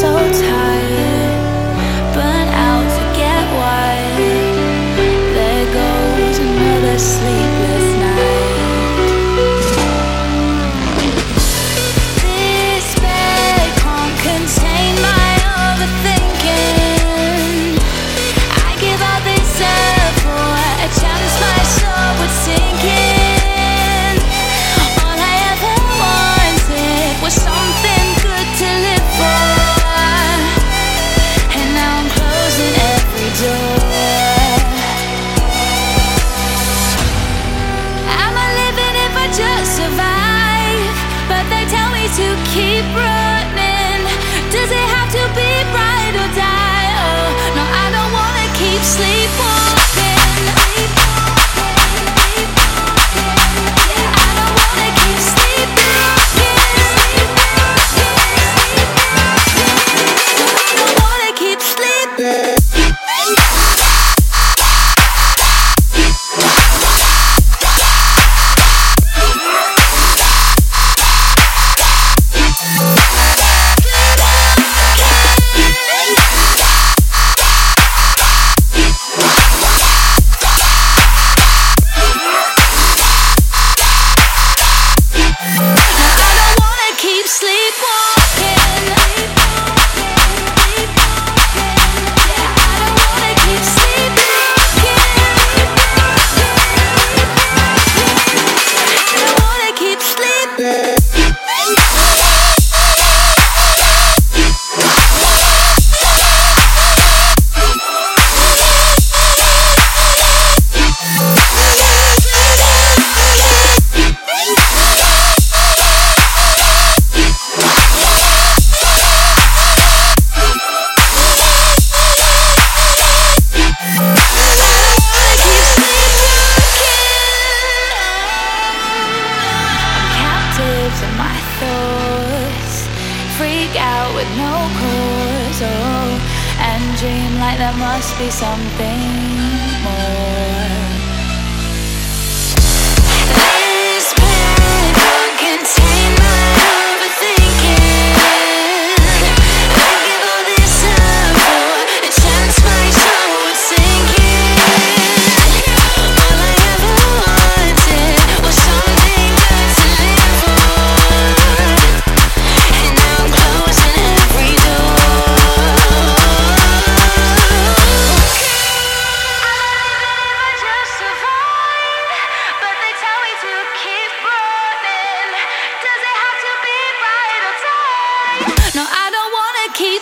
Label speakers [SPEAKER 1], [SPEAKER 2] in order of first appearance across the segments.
[SPEAKER 1] so tired. freak out with no cause, oh, and dream like there must be something more.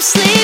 [SPEAKER 1] sleep.